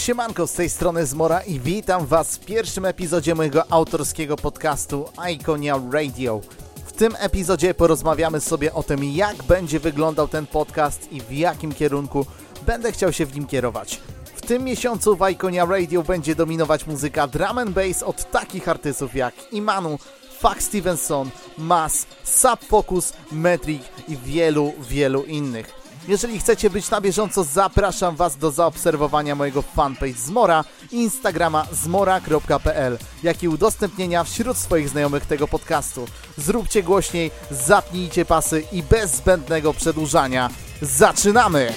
Siemanko, z tej strony Zmora i witam Was w pierwszym epizodzie mojego autorskiego podcastu Iconia Radio. W tym epizodzie porozmawiamy sobie o tym, jak będzie wyglądał ten podcast i w jakim kierunku będę chciał się w nim kierować. W tym miesiącu w Iconia Radio będzie dominować muzyka drum and bass od takich artystów jak Imanu, Fuck Stevenson, Mass, Subfocus, Metric i wielu, wielu innych. Jeżeli chcecie być na bieżąco, zapraszam Was do zaobserwowania mojego fanpage Zmora i Instagrama zmora.pl, jak i udostępnienia wśród swoich znajomych tego podcastu. Zróbcie głośniej, zapnijcie pasy i bez zbędnego przedłużania. Zaczynamy!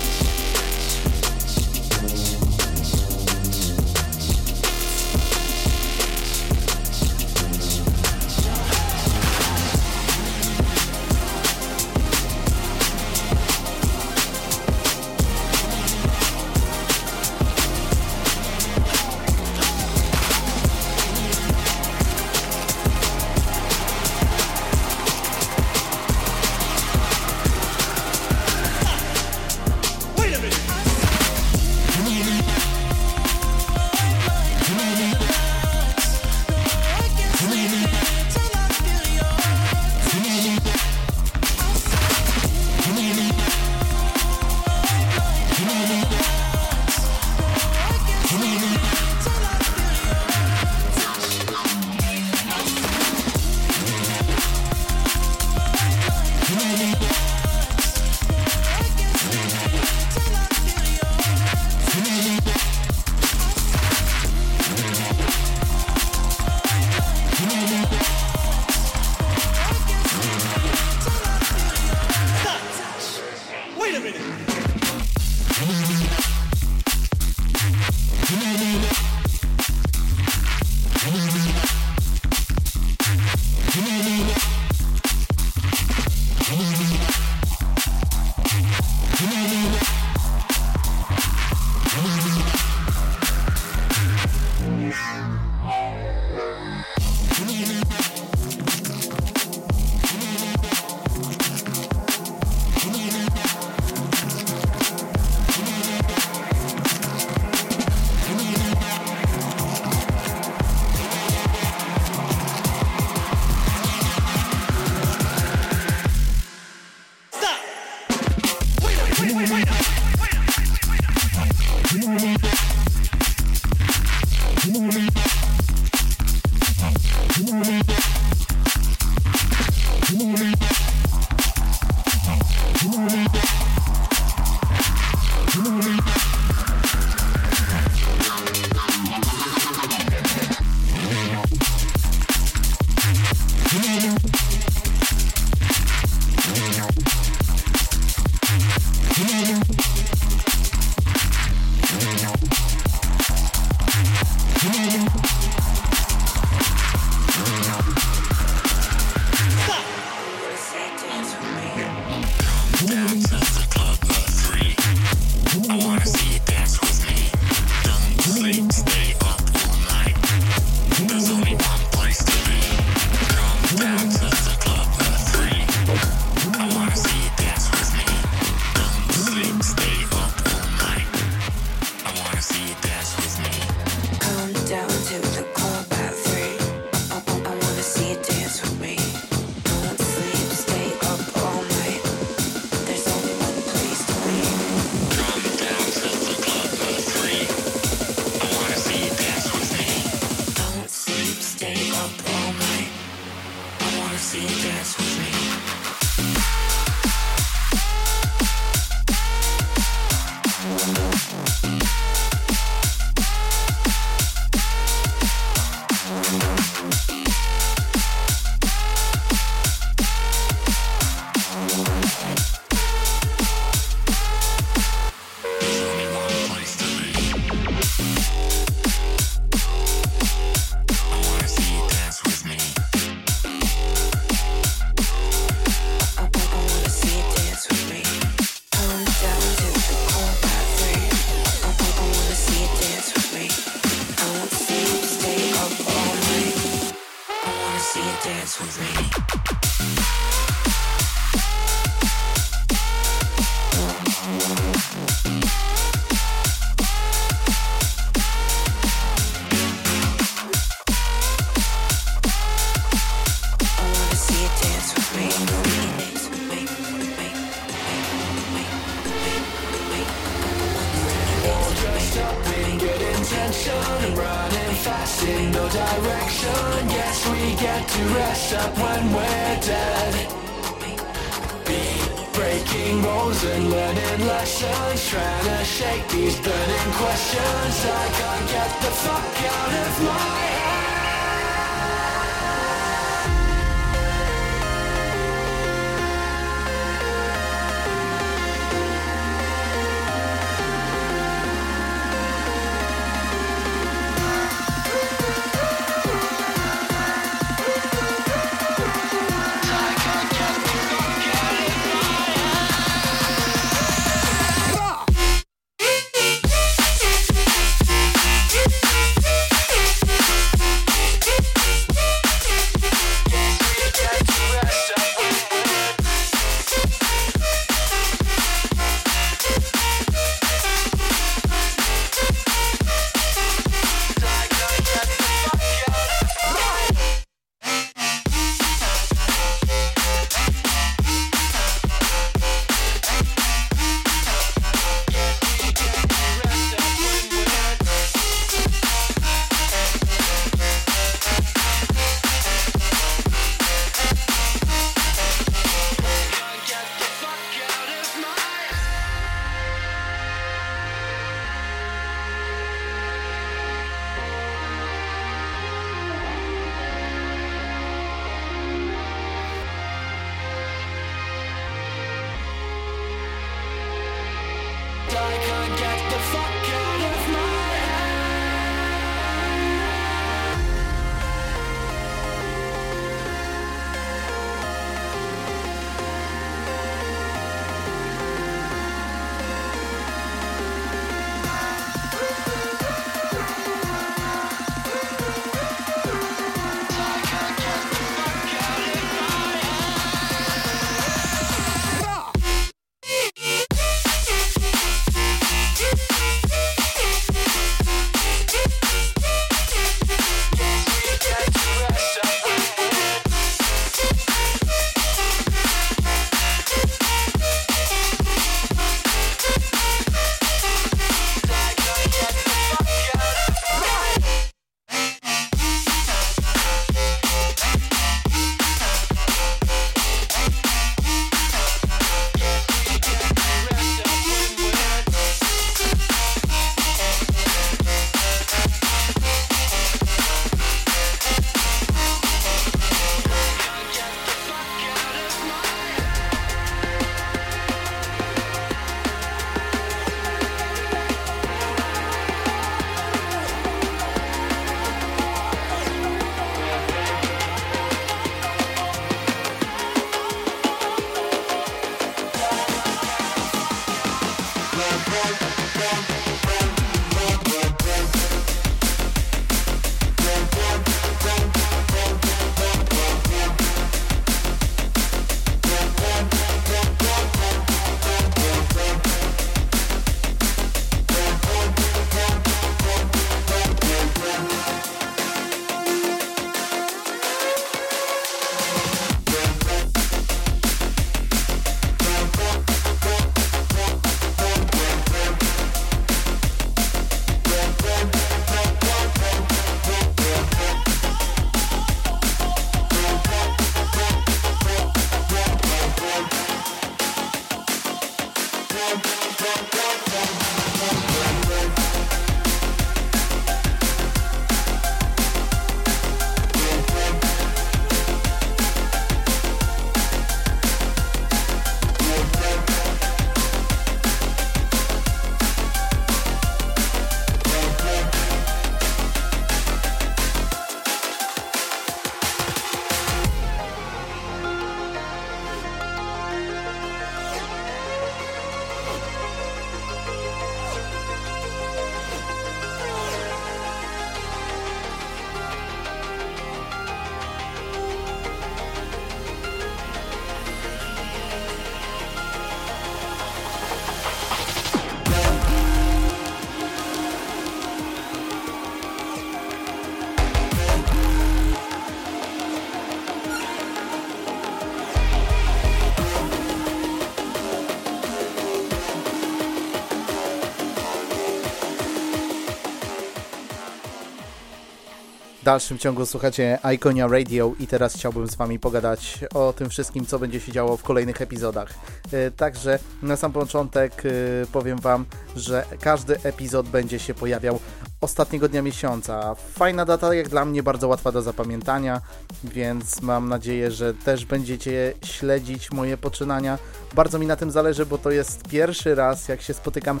Dalszym ciągu słuchacie Iconia Radio i teraz chciałbym z Wami pogadać o tym wszystkim, co będzie się działo w kolejnych epizodach. E, Także na sam początek e, powiem Wam, że każdy epizod będzie się pojawiał ostatniego dnia miesiąca. Fajna data, jak dla mnie, bardzo łatwa do zapamiętania, więc mam nadzieję, że też będziecie śledzić moje poczynania. Bardzo mi na tym zależy, bo to jest pierwszy raz, jak się spotykam e,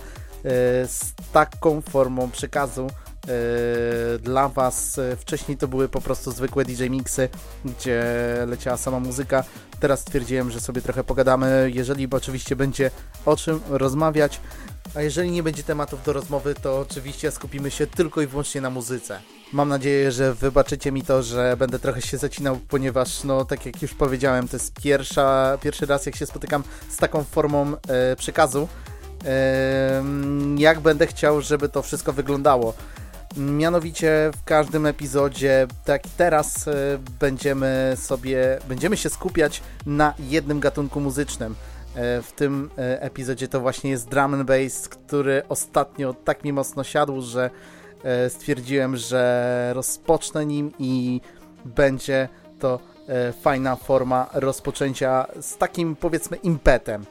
z taką formą przekazu dla Was. E, Wcześniej to były po prostu zwykłe DJ mixy, gdzie leciała sama muzyka. Teraz stwierdziłem, że sobie trochę pogadamy, jeżeli oczywiście będzie o czym rozmawiać. A jeżeli nie będzie tematów do rozmowy, to oczywiście skupimy się tylko i wyłącznie na muzyce. Mam nadzieję, że wybaczycie mi to, że będę trochę się zacinał, ponieważ, no, tak jak już powiedziałem, to jest pierwsza, pierwszy raz, jak się spotykam z taką formą e, przekazu. Em, jak będę chciał, żeby to wszystko wyglądało. Mianowicie w każdym epizodzie, tak teraz, e, będziemy sobie, będziemy się skupiać na jednym gatunku muzycznym. E, W tym e, epizodzie to właśnie jest drum and bass, który ostatnio tak mi mocno siadł, że stwierdziłem, że rozpocznę nim i będzie to fajna forma rozpoczęcia z takim powiedzmy impetem.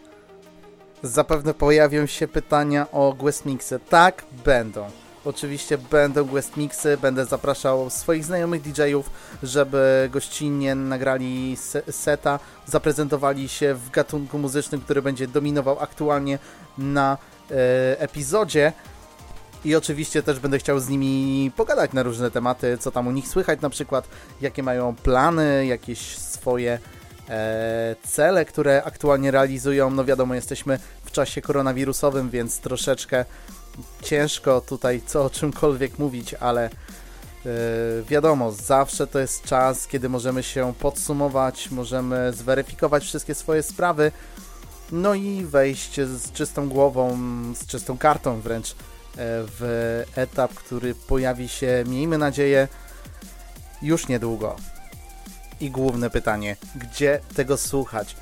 Zapewne pojawią się pytania o Guest Mixy. Tak, będą. Oczywiście będą Guest Mixy, będę zapraszał swoich znajomych DJ-ów, żeby gościnnie nagrali se- seta, zaprezentowali się w gatunku muzycznym, który będzie dominował aktualnie na e, epizodzie. I oczywiście też będę chciał z nimi pogadać na różne tematy, co tam u nich słychać, na przykład jakie mają plany, jakieś swoje cele, które aktualnie realizują. No wiadomo, jesteśmy w czasie koronawirusowym, więc troszeczkę ciężko tutaj co o czymkolwiek mówić, ale e, wiadomo, zawsze to jest czas, kiedy możemy się podsumować, możemy zweryfikować wszystkie swoje sprawy, no i wejść z czystą głową, z czystą kartą wręcz e, w etap, który pojawi się, miejmy nadzieję, już niedługo. I główne pytanie, gdzie tego słuchać?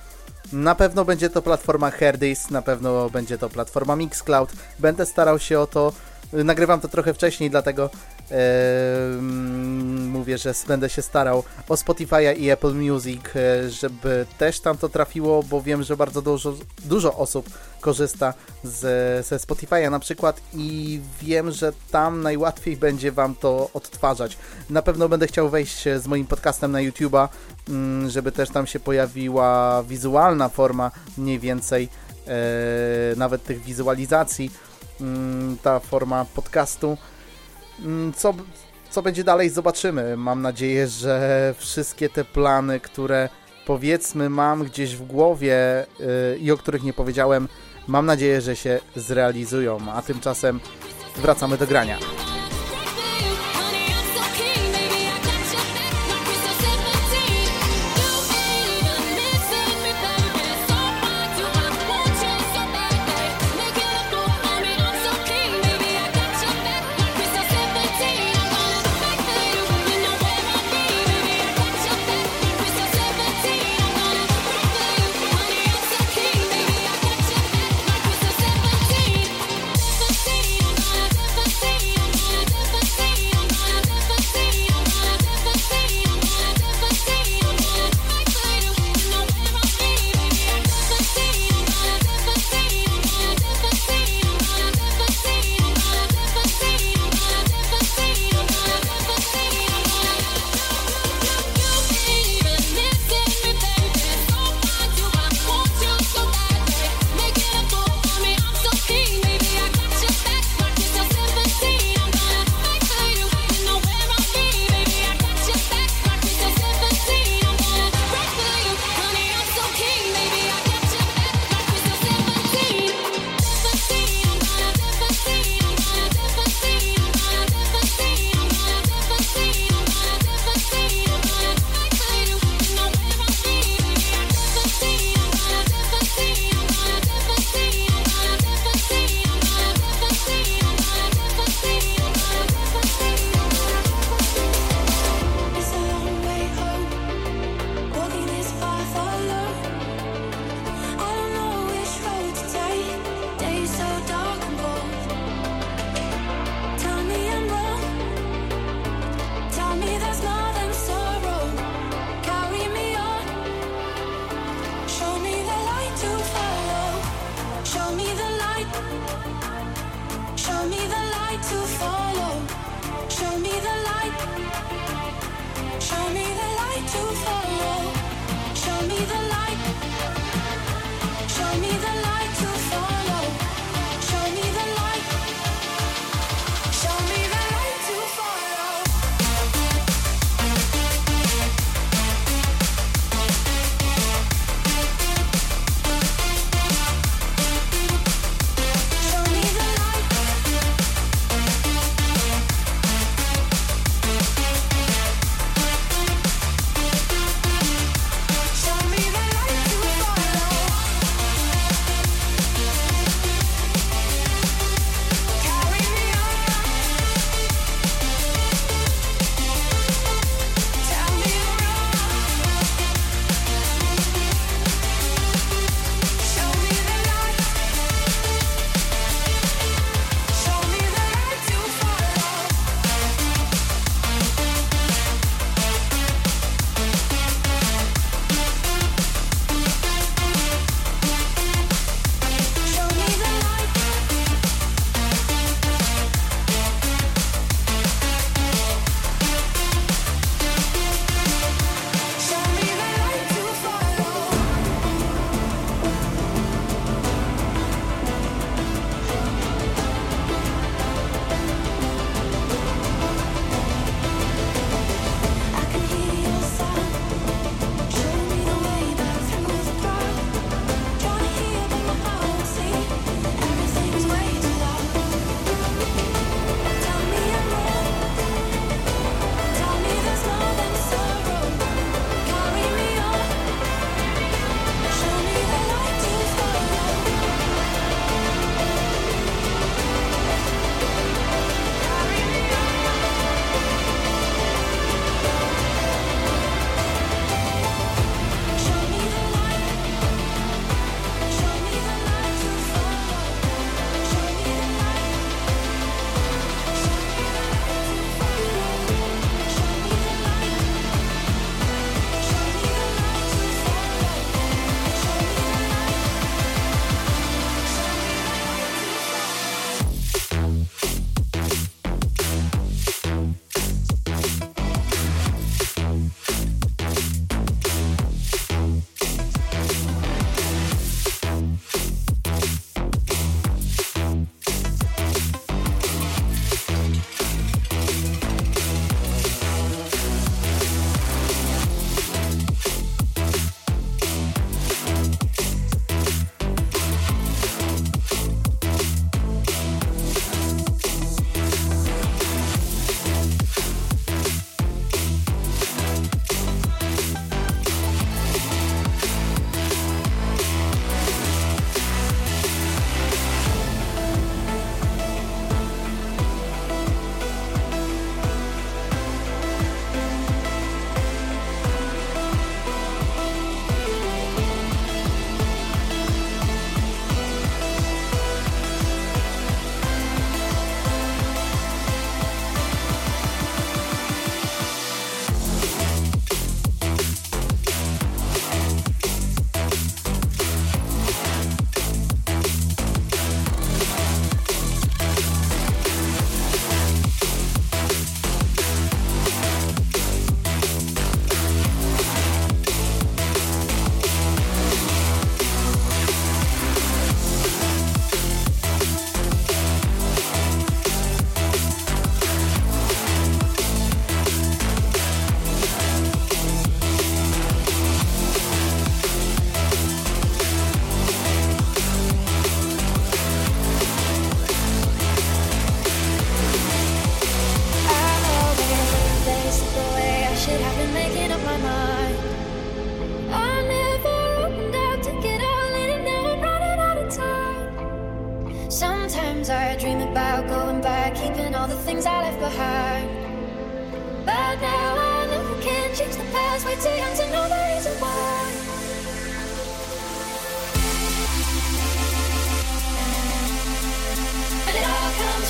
Na pewno będzie to platforma Herdis, na pewno będzie to platforma Mixcloud. Będę starał się o to. Nagrywam to trochę wcześniej, dlatego mówię, że będę się starał o Spotify'a i Apple Music, e, żeby też tam to trafiło, bo wiem, że bardzo dużo, dużo osób korzysta z, ze Spotify'a na przykład i wiem, że tam najłatwiej będzie Wam to odtwarzać. Na pewno będę chciał wejść z moim podcastem na YouTube'a, mm, żeby też tam się pojawiła wizualna forma mniej więcej e, nawet tych wizualizacji, mm, ta forma podcastu. Mm, Co, co będzie dalej, zobaczymy. Mam nadzieję, że wszystkie te plany, które powiedzmy mam gdzieś w głowie y, i o których nie powiedziałem, mam nadzieję, że się zrealizują. A tymczasem wracamy do grania.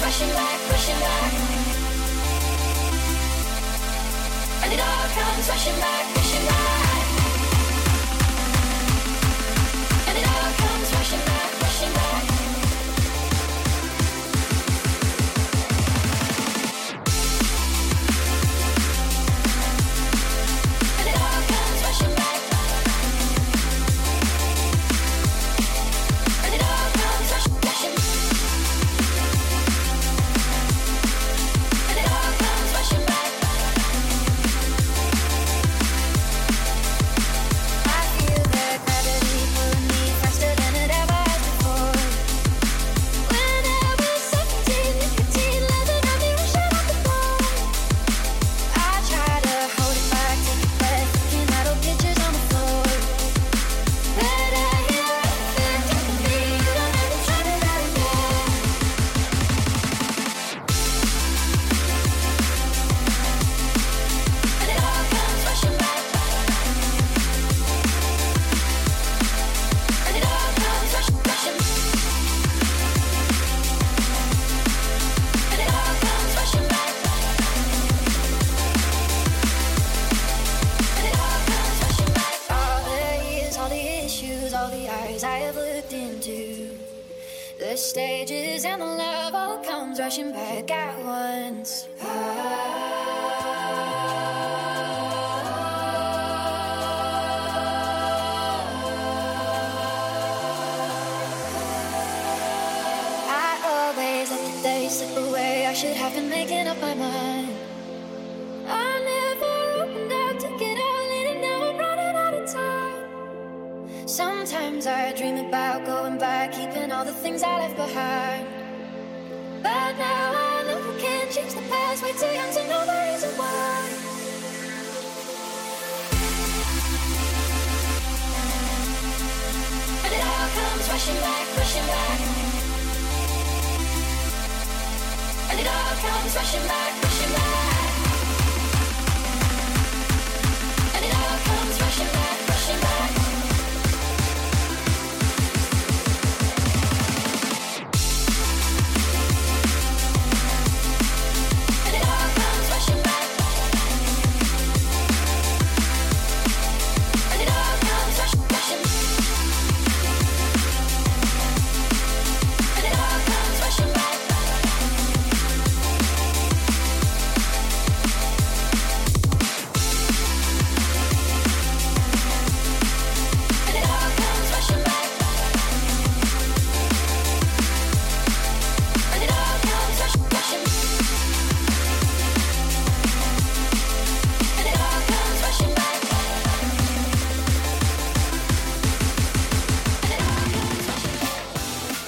Rushing back, rushing back. Time is rushing back, rushing back. Comes rushing back at once. Slip away. I should have been making up my mind. I never opened up to get and now I'm running out of time. Sometimes I dream about going back, keeping all the things I left behind. Change the past. Too young to know the reason why. And it all comes rushing back, rushing back. And it all comes rushing back, rushing back.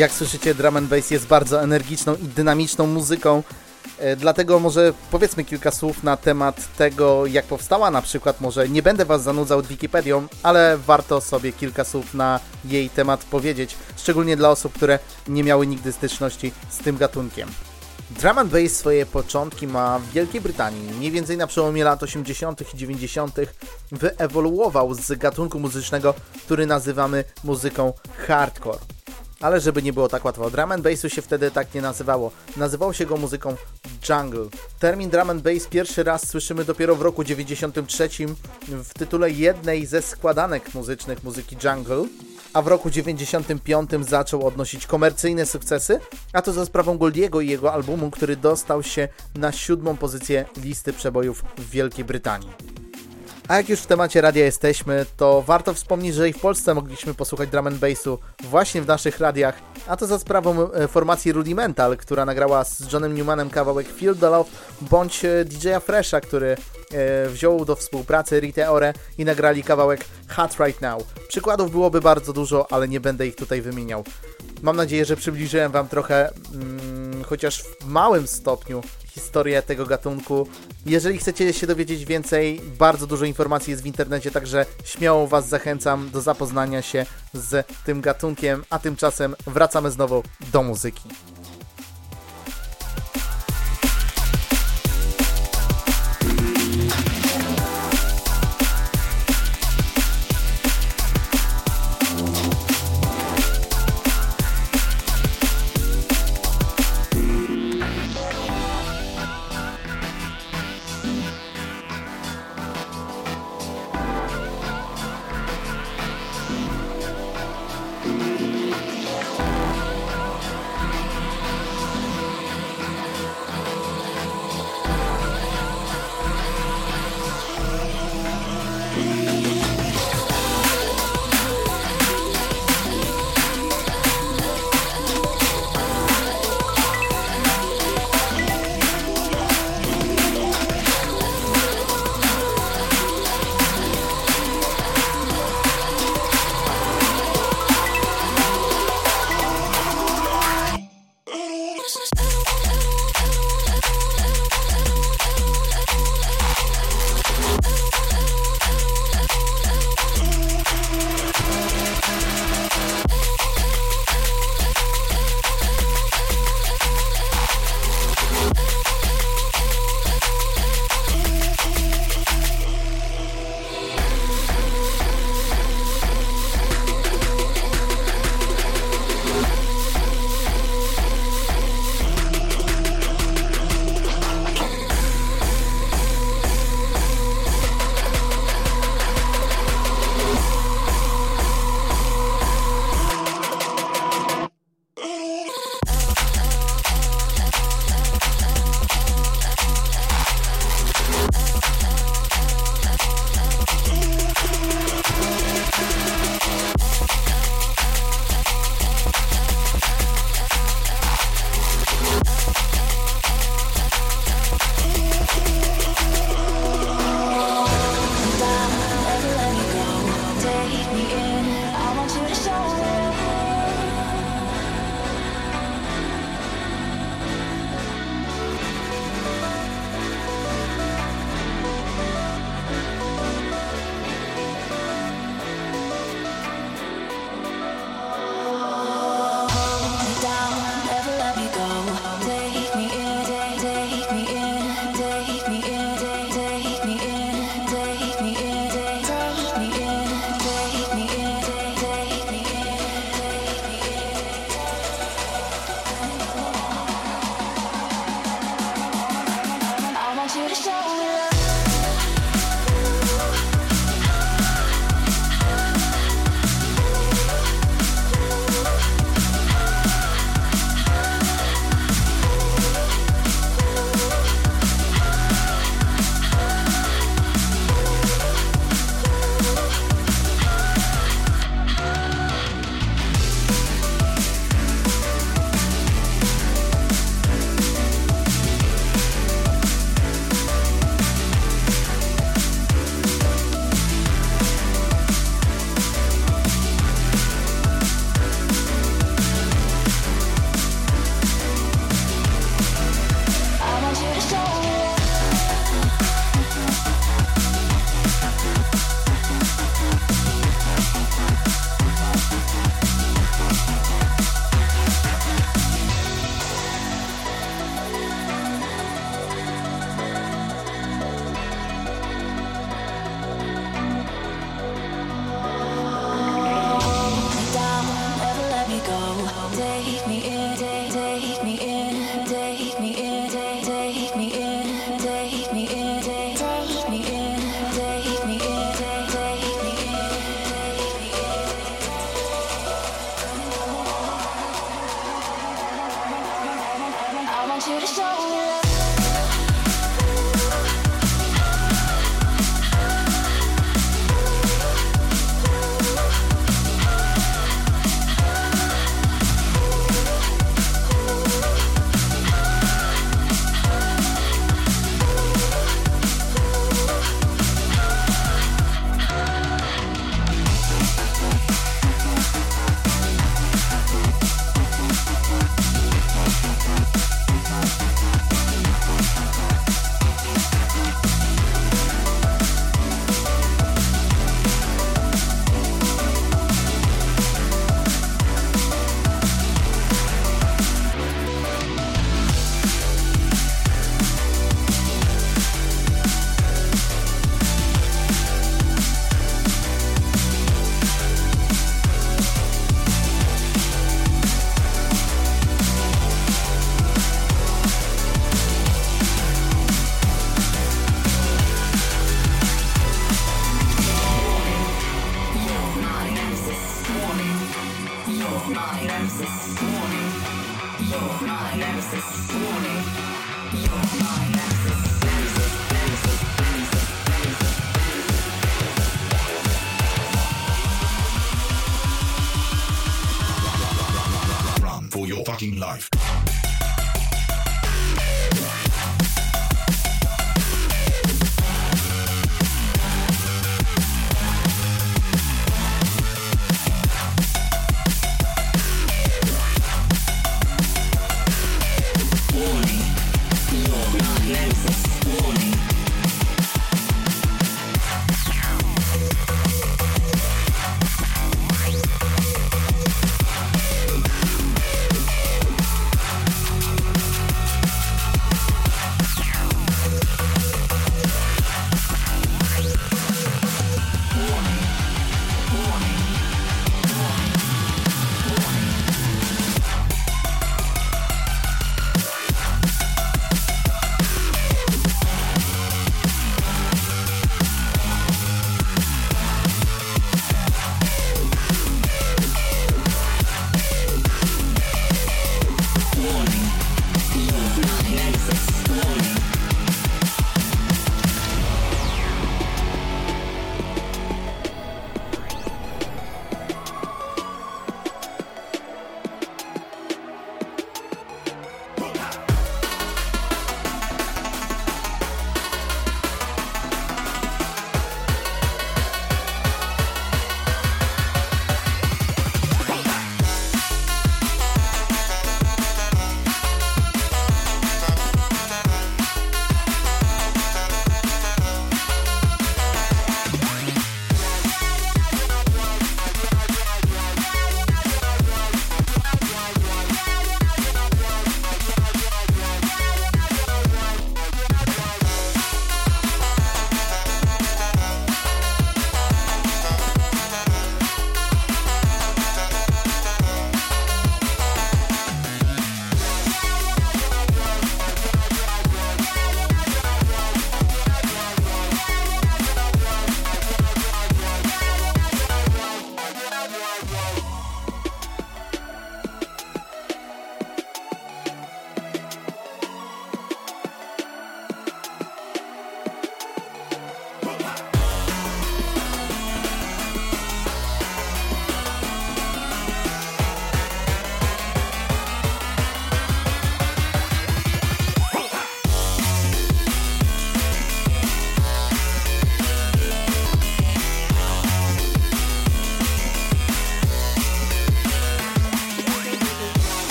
Jak słyszycie, drum and bass jest bardzo energiczną i dynamiczną muzyką. E, Dlatego może powiedzmy kilka słów na temat tego, jak powstała na przykład. Może nie będę Was zanudzał Wikipedią, ale warto sobie kilka słów na jej temat powiedzieć, szczególnie dla osób, które nie miały nigdy styczności z tym gatunkiem. Drum and bass swoje początki ma w Wielkiej Brytanii. Mniej więcej na przełomie lat 80. i 90. wyewoluował z gatunku muzycznego, który nazywamy muzyką hardcore. Ale żeby nie było tak łatwo, drum and bassu się wtedy tak nie nazywało. Nazywało się go muzyką jungle. Termin drum and bass pierwszy raz słyszymy dopiero w roku 93 w tytule jednej ze składanek muzycznych muzyki jungle, a w roku 95 zaczął odnosić komercyjne sukcesy, a to za sprawą Goldiego i jego albumu, który dostał się na siódmą pozycję listy przebojów w Wielkiej Brytanii. A jak już w temacie radia jesteśmy, to warto wspomnieć, że i w Polsce mogliśmy posłuchać drum and bassu właśnie w naszych radiach, a to za sprawą e, formacji Rudimental, która nagrała z Johnem Newmanem kawałek Feel the Love, bądź e, DJ-a Fresha, który e, wziął do współpracy Rite Ore i nagrali kawałek Hot Right Now. Przykładów byłoby bardzo dużo, ale nie będę ich tutaj wymieniał. Mam nadzieję, że przybliżyłem Wam trochę, mm, chociaż w małym stopniu, historię tego gatunku. Jeżeli chcecie się dowiedzieć więcej, bardzo dużo informacji jest w internecie, także śmiało Was zachęcam do zapoznania się z tym gatunkiem, a tymczasem wracamy znowu do muzyki.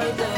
절대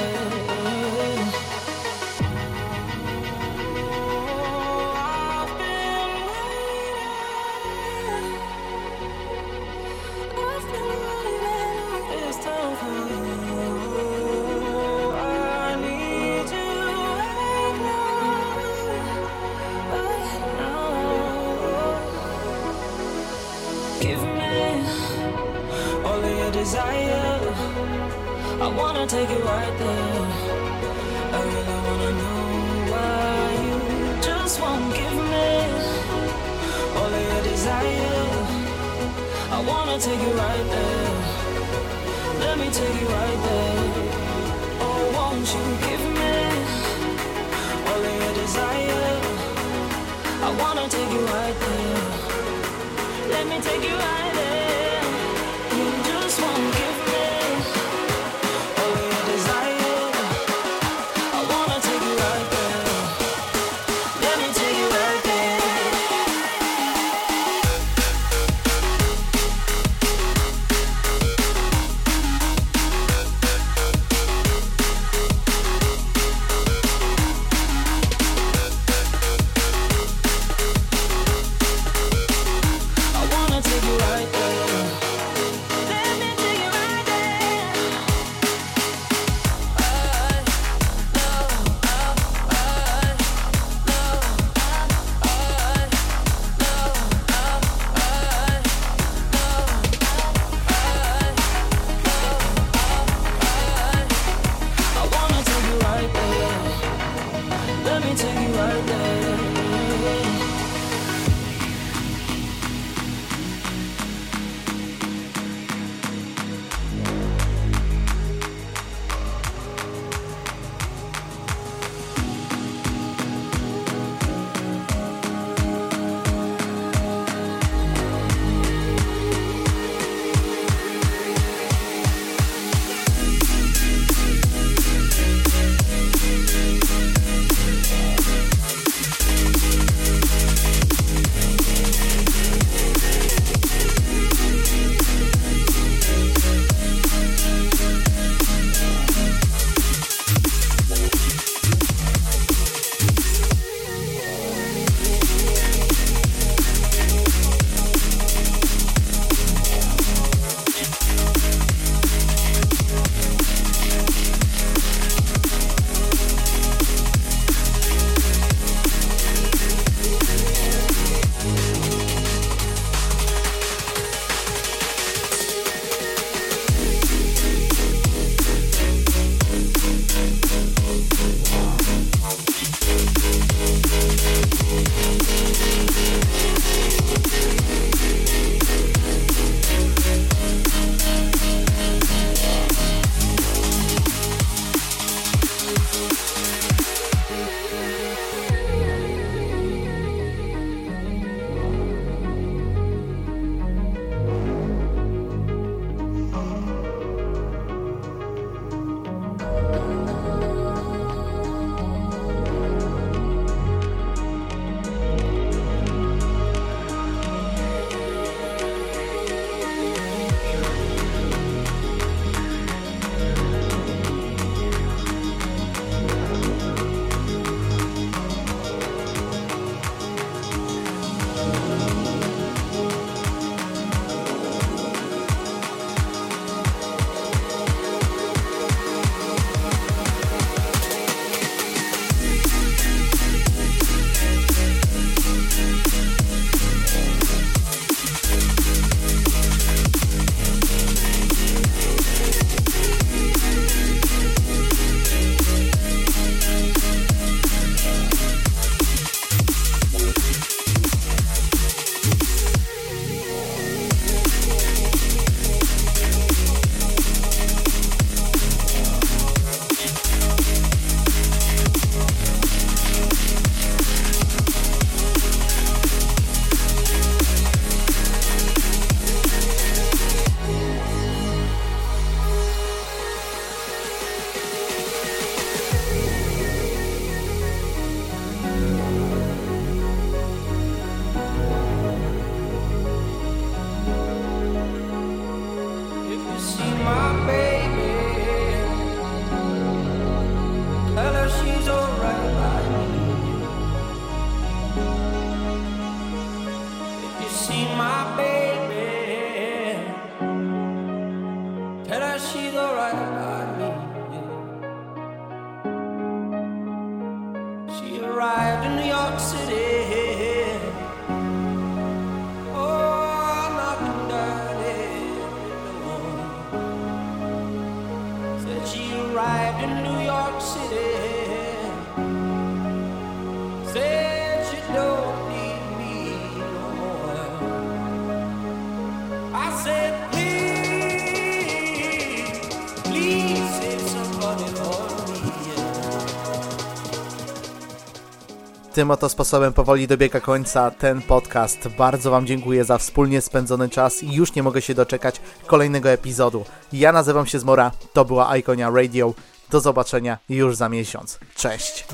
tym oto sposobem powoli dobiega końca ten podcast. Bardzo Wam dziękuję za wspólnie spędzony czas i już nie mogę się doczekać kolejnego epizodu. Ja nazywam się Zmora, to była Iconia Radio. Do zobaczenia już za miesiąc. Cześć!